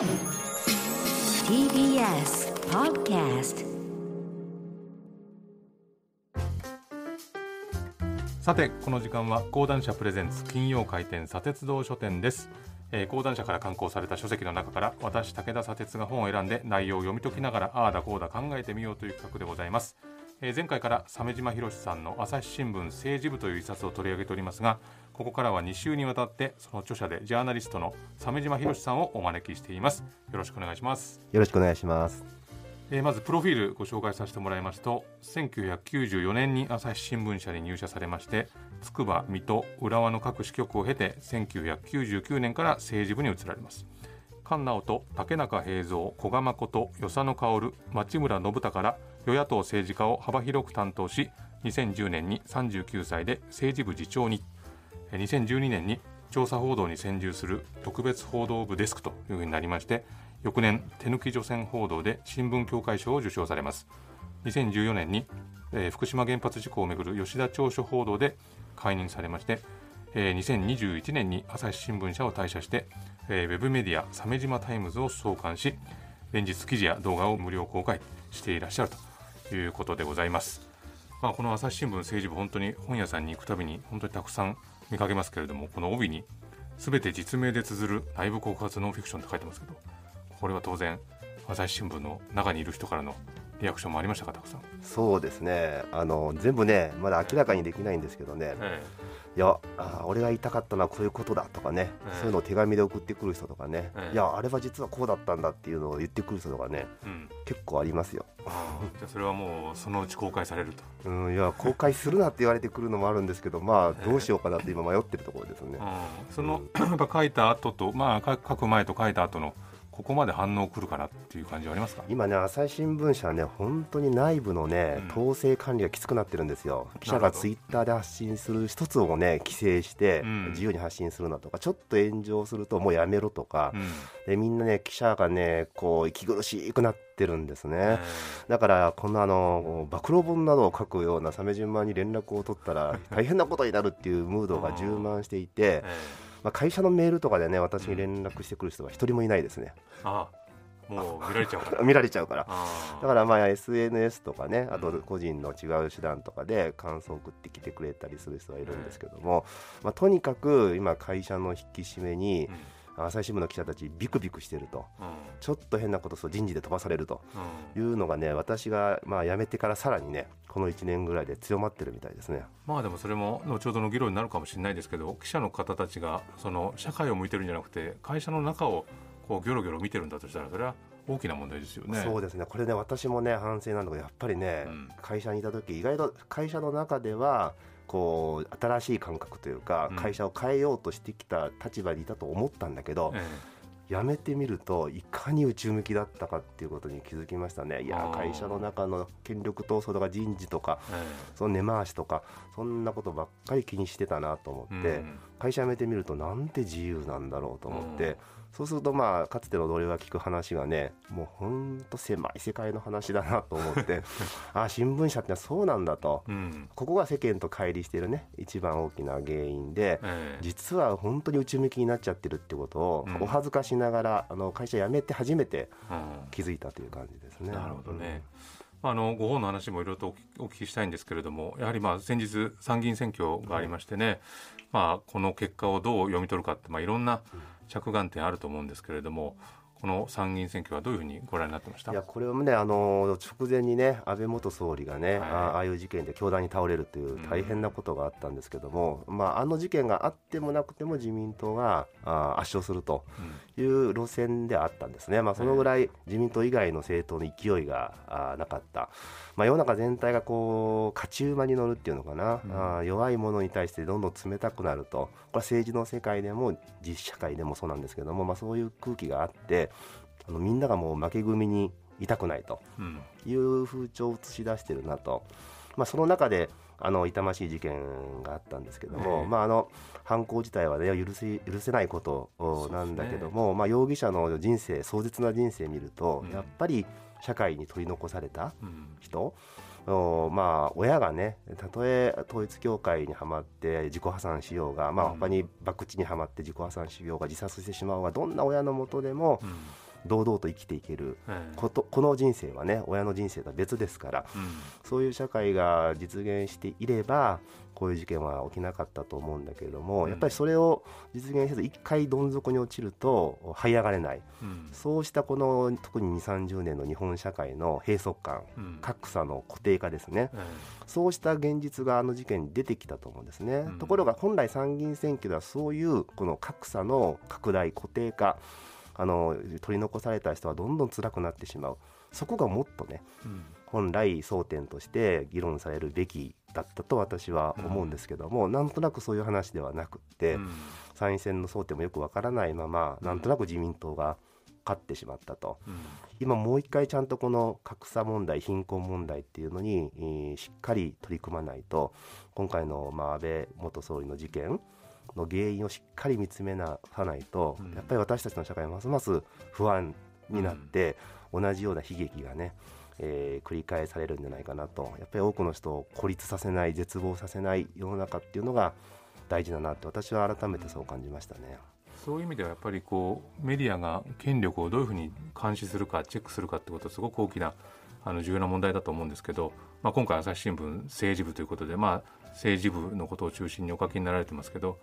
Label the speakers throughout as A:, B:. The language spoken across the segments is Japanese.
A: TBS Podcast
B: さてこの時間は講談社プレゼンツ金曜回転砂鉄道書店です、えー、講談社から刊行された書籍の中から私武田砂鉄が本を選んで内容を読み解きながらああだこうだ考えてみようという企画でございます、えー、前回から鮫島博さんの朝日新聞政治部という一冊を取り上げておりますがここからは2週にわたってその著者でジャーナリストの鮫島博さんをお招きしています。よろしくお願いします。
C: よろしくお願いします。
B: えー、まずプロフィールご紹介させてもらいますと1994年に朝日新聞社に入社されまして筑波水戸浦和の各支局を経て1999年から政治部に移られます。菅直人竹中平蔵古賀誠与謝野薫町村信孝ら与野党政治家を幅広く担当し2010年に39歳で政治部次長に。2012年に調査報道に専従する特別報道部デスクというふうになりまして翌年手抜き除染報道で新聞協会賞を受賞されます。2014年に、えー、福島原発事故をめぐる吉田調書報道で解任されまして、えー、2021年に朝日新聞社を退社して、えー、ウェブメディア鮫島タイムズを創刊し連日記事や動画を無料公開していらっしゃると。いうことでございます、まあ、この朝日新聞政治部本当に本屋さんに行くたびに本当にたくさん見かけますけれどもこの帯に全て実名で綴る内部告発ノンフィクションって書いてますけどこれは当然朝日新聞の中にいる人からのリアクションもありましたかたくさん。
C: そうですね。あの全部ねまだ明らかにできないんですけどね、ええ、いやあ俺が言いたかったのはこういうことだとかね、え、そういうのを手紙で送ってくる人とかね、いやあれは実はこうだったんだっていうのを言ってくる人とかね、うん、結構ありますよ。じゃ
B: あそれはもうそのうち公開される
C: と、うん、いや公開するなって言われてくるのもあるんですけどまあどうしようかなって今迷ってるところですね、
B: その、やっぱ書いた後とまあ書く前と書いた後のここまで反応くるかなっていう感じはありますか？
C: 今ね朝日新聞社はね本当に内部のね、うん、統制管理がきつくなってるんですよ。記者がツイッターで発信する一つをね規制して、自由に発信するなとかちょっと炎上するともうやめろとか、うん、でみんなね記者がねこう息苦しくなってるんですね、だからこのあの暴露本などを書くような鮫島に連絡を取ったら 大変なことになるっていうムードが充満していて、まあ、会社のメールとかでね私に連絡してくる人は一人もいないですね。
B: あもう見られちゃうから。
C: 見られちゃうから。だからまあ SNS とかねあと個人の違う手段とかで感想を送ってきてくれたりする人はいるんですけども、まあ、とにかく今会社の引き締めに、うん朝日新聞の記者たちビクビクしてると、うん、ちょっと変なことすると人事で飛ばされるというのがね、私がまあ辞めてからさらにねこの1年ぐらいで強まってるみたいですね
B: まあでもそれも後ほどの議論になるかもしれないですけど記者の方たちがその社会を向いてるんじゃなくて会社の中をこうギョロギョロ見てるんだとしたらそれは大きな問題ですよね。
C: そうですね。これね、私もね、反省なんだけど、やっぱりね、うん、会社にいた時、意外と会社の中では。こう新しい感覚というか、会社を変えようとしてきた立場にいたと思ったんだけど、辞めてみるといかに内向きだったかっていうことに気づきましたね。いや会社の中の権力闘争とか人事とか、その根回しとかそんなことばっかり気にしてたなと思って、会社辞めてみるとなんて自由なんだろうと思って。そうするとまあかつての同僚が聞く話がねもうほんと狭い世界の話だなと思って。ああ新聞社ってそうなんだと、うん、ここが世間と乖離しているね。一番大きな原因で、えー、実は本当に内向きになっちゃってるってことを、お恥ずかしながらあの会社辞めて初めて気づいたという感じですね。
B: なるほどね、あのご本の話もいろいろとお聞きしたいんですけれどもやはりまあ先日参議院選挙がありましてね、まあ、この結果をどう読み取るかって、まあ、いろんな着眼点あると思うんですけれどもこの参議院選挙はどういうふうにご覧になってました？
C: いやこれはねあの直前にね安倍元総理がね、はい、ああいう事件で凶弾に倒れるという大変なことがあったんですけども、うん、まあ、あの事件があってもなくても自民党があ圧勝するという路線であったんですね、まあ、そのぐらい自民党以外の政党の勢いがあなかった。まあ、世の中全体がこう勝ち馬に乗るっていうのかな、うん、あ弱いものに対してどんどん冷たくなると。これは政治の世界でも実社会でもそうなんですけども、まあ、そういう空気があってあのみんながもう負け組にいたくないという風潮を映し出してるなと、まあ、その中であの痛ましい事件があったんですけども、まあ、あの犯行自体は、ね、許せ許せないことなんだけども、ね、まあ、容疑者の人生壮絶な人生を見ると、うん、やっぱり社会に取り残された人、うん、まあ親がねたとえ統一教会にはまって自己破産しようが、まあ、他に博打にはまって自己破産しようが自殺してしまうがどんな親のもとでも、堂々と生きていける
B: ええ。
C: ことこの人生はね親の人生とは別ですから
B: うん。
C: そういう社会が実現していればこういう事件は起きなかったと思うんだけれども、
B: うん。
C: やっぱりそれを実現せず一回どん底に落ちると這い上がれない。
B: うん。
C: そうしたこの特に2 3 0年の日本社会の閉塞感
B: うん。
C: 格差の固定化ですね。
B: え。
C: そうした現実があの事件に出てきたと思うんですね、
B: うん。
C: ところが本来参議院選挙ではそういうこの格差の拡大固定化あの取り残された人はどんどん辛くなってしまう。そこがもっとね
B: えうん。
C: 本来争点として議論されるべきだったと私は思うんですけども、なんとなくそういう話ではなくって、
B: うん。
C: 参院選の争点もよくわからないままなんとなく自民党が勝ってしまったと。
B: うん。
C: 今もう一回ちゃんとこの格差問題貧困問題っていうのに、えーしっかり取り組まないと今回の、まあ、安倍元総理の事件の原因をしっかり見つめなさないと、
B: うん。
C: やっぱり私たちの社会はますます不安になって、同じような悲劇がね、えー繰り返されるんじゃないかなと。やっぱり多くの人を孤立させない絶望させない世の中っていうのが大事だなって私は改めてそう感じましたね。
B: そういう意味ではやっぱりこうメディアが権力をどういうふうに監視するかチェックするかってことはすごく大きなあの重要な問題だと思うんですけど、まあ、今回朝日新聞政治部ということで、まあ、政治部のことを中心にお書きになられてますけど、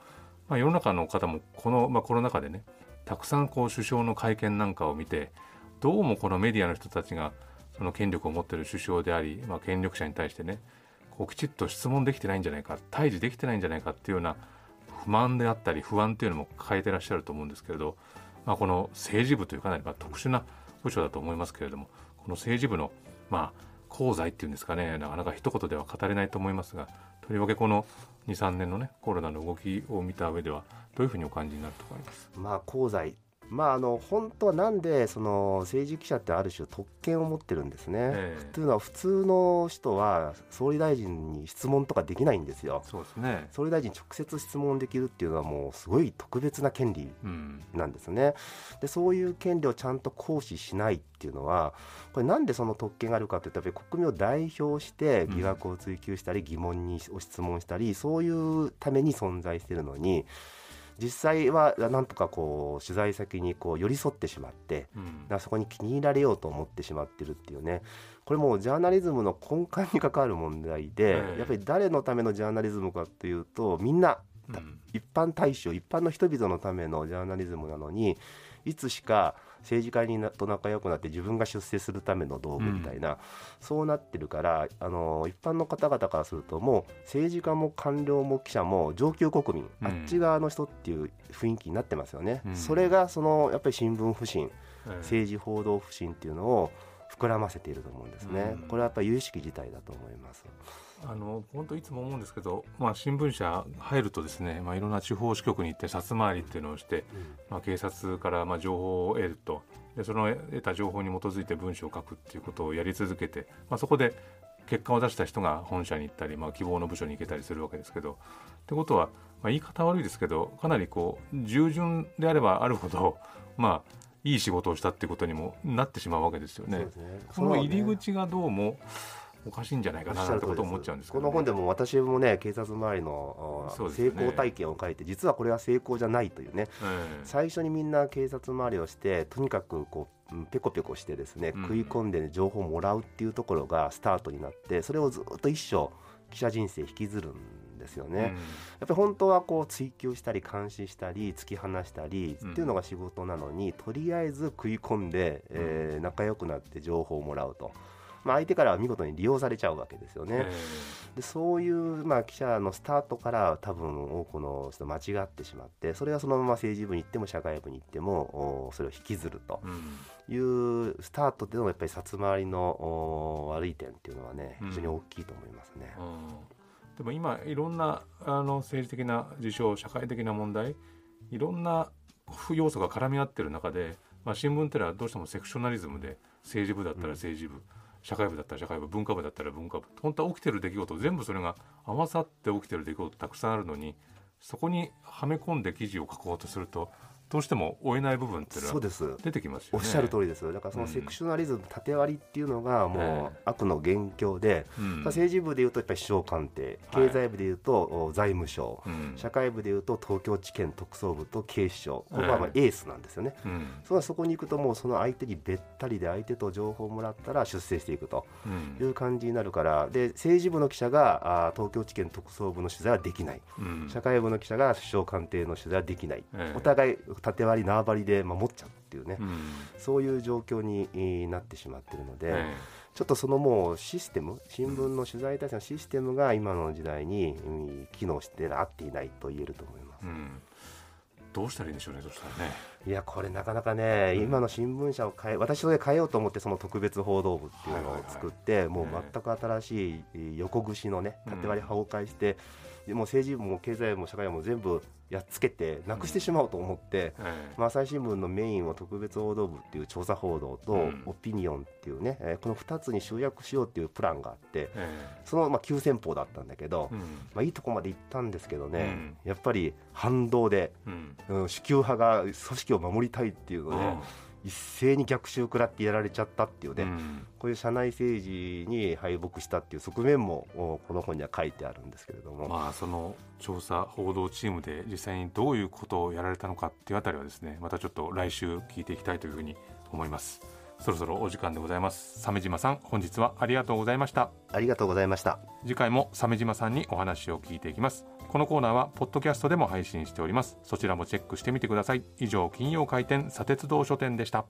B: まあ、世の中の方もこの、まあ、コロナ禍でねたくさんこう首相の会見なんかを見てどうもこのメディアの人たちがその権力を持っている首相であり、まあ、権力者に対してねこうきちっと質問できてないんじゃないか対峙できてないんじゃないかっていうような不満であったり不安っていうのも抱えてらっしゃると思うんですけれど、まあ、この政治部というかなりま特殊な部署だと思いますけれどもこの政治部のまあ功罪っていうんですかねなかなか一言では語れないと思いますがとりわけこの23年のねコロナの動きを見た上ではどういうふうにお感じになると思います？
C: まあ功罪まああの本当はなんでその政治記者ってある種特権を持ってるんですね。
B: ええ
C: というのは普通の人は総理大臣に質問とかできないんですよ。
B: そうですね。
C: 総理大臣に直接質問できるっていうのはもうすごい特別な権利
B: うん。
C: なんですね。でそういう権利をちゃんと行使しないっていうのはこれなんでその特権があるかというとやっぱり国民を代表して疑惑を追及したり疑問にを質問したりそういうために存在しているのに実際はなんとかこう取材先にこう寄り添ってしまって
B: うん。
C: そこに気に入られようと思ってしまってるっていうね。これもうジャーナリズムの根幹に関わる問題で、
B: ええ。
C: やっぱり誰のためのジャーナリズムかというとみんな
B: うん。
C: 一般大衆一般の人々のためのジャーナリズムなのにいつしか政治家になと仲良くなって自分が出世するための道具みたいな、そうなってるからあの一般の方々からするともう政治家も官僚も記者も上級国民、
B: うん。
C: あっち側の人っていう雰囲気になってますよね、
B: うん
C: それがそのやっぱり新聞不信
B: ええ
C: 政治報道不信っていうのを膨らませていると思うんですね、
B: うん。
C: これはやっぱり有識事態だと思います。
B: あの本当いつも思うんですけど、まあ、新聞社入るとですね、まあ、いろんな地方支局に行って札回りっていうのをして、まあ、警察からまあ情報を得ると。でその得た情報に基づいて文章を書くっていうことをやり続けて、まあ、そこで結果を出した人が本社に行ったり、まあ、希望の部署に行けたりするわけですけど。ってことは、まあ、言い方悪いですけどかなりこう従順であればあるほどまあいい仕事をしたってことにもなってしまうわけですよね。
C: ね。
B: この入り口がどうもおかしいんじゃないかななんてことを思っちゃうんですけど、ね、
C: この本でも私もね警察周りの成功体験を書いて実はこれは成功じゃないというね。
B: ええ。
C: 最初にみんな警察周りをしてとにかくこううんペコペコしてですね
B: うん。
C: 食い込んで、ね、情報をもらうっていうところがスタートになってそれをずっと一生記者人生引きずるんですよね。やっぱり本当はこう追求したり監視したり突き放したり
B: うん。
C: っていうのが仕事なのに、とりあえず食い込んで、えー仲良くなって情報をもらうと、まあ、相手からは見事に利用されちゃうわけですよね。
B: え
C: でそういう、まあ、記者のスタートから多分多くの人間違ってしまってそれがそのまま政治部に行っても社会部に行ってもおそれを引きずるというスタートっていうのがやっぱり札回りのお悪い点っていうのはね
B: うん
C: 非常に大きいと思いますね。
B: うんでも今いろんなあの政治的な事象社会的な問題いろんな要素が絡み合ってる中で、まあ、新聞ってのはどうしてもセクショナリズムで政治部だったら政治部、社会部だったら社会部文化部だったら文化部本当は起きてる出来事全部それが合わさって起きてる出来事たくさんあるのにそこにはめ込んで記事を書こうとするとどうしても追えない部分っていうのは
C: そうです。
B: 出てきますよね。
C: おっしゃる通りです。だからそのセクショナリズム、縦割りっていうのがもう悪の元凶で、
B: うん。
C: 政治部でいうとやっぱり首相官邸経済部でいうとお財務省、
B: うん。
C: 社会部でいうと東京地検特捜部と警視庁ここはまあ
B: え
C: エースなんですよね、
B: うん。
C: そのそこに行くともうその相手にべったりで相手と情報をもらったら出世していくと
B: うん。
C: いう感じになるからで政治部の記者があー東京地検特捜部の取材はできない。
B: うん。
C: 社会部の記者が首相官邸の取材はできない、
B: ええ。
C: お互い縦割り縄張りで守っちゃうっていうね、
B: うん。
C: そういう状況にえーなってしまっているので、
B: え
C: ちょっとそのもうシステム新聞の取材に対してのシステムが今の時代にうん機能して合っていないと言えると思います。
B: え。うん。どうしたらいいんでしょうねそしたらね。
C: いやこれなかなかね、今の新聞社を変え私それ変えようと思ってその特別報道部っていうのを作って、もう全く新しいえー横串のね縦割り崩壊して、でもう政治部も経済部も社会部も全部やっつけてなくしてしまおうと思って、
B: ええ
C: まあ、朝日新聞のメインを特別報道部っていう調査報道と、
B: うん。
C: オピニオンっていうね、えーこの2つに集約しようっていうプランがあって
B: え
C: そのまあ急先鋒だったんだけど、まあ、いいとこまで行ったんですけどね、
B: うん。
C: やっぱり反動で、
B: うん。
C: うん、主給派が組織を守りたいっていうので、一斉に逆襲食らってやられちゃったっていうね、
B: うん。
C: こういう社内政治に敗北したっていう側面もおこの本には書いてあるんですけれども、
B: まあその調査報道チームで実際にどういうことをやられたのかっていうあたりはですねまたちょっと来週聞いていきたいというふうに思いますそろそろお時間でございます。鮫島さん本日はありがとうございました。
C: ありがとうございました。
B: 次回も鮫島さんにお話を聞いていきます。このコーナーはポッドキャストでも配信しております。そちらもチェックしてみてください。以上金曜開店砂鉄道書店でした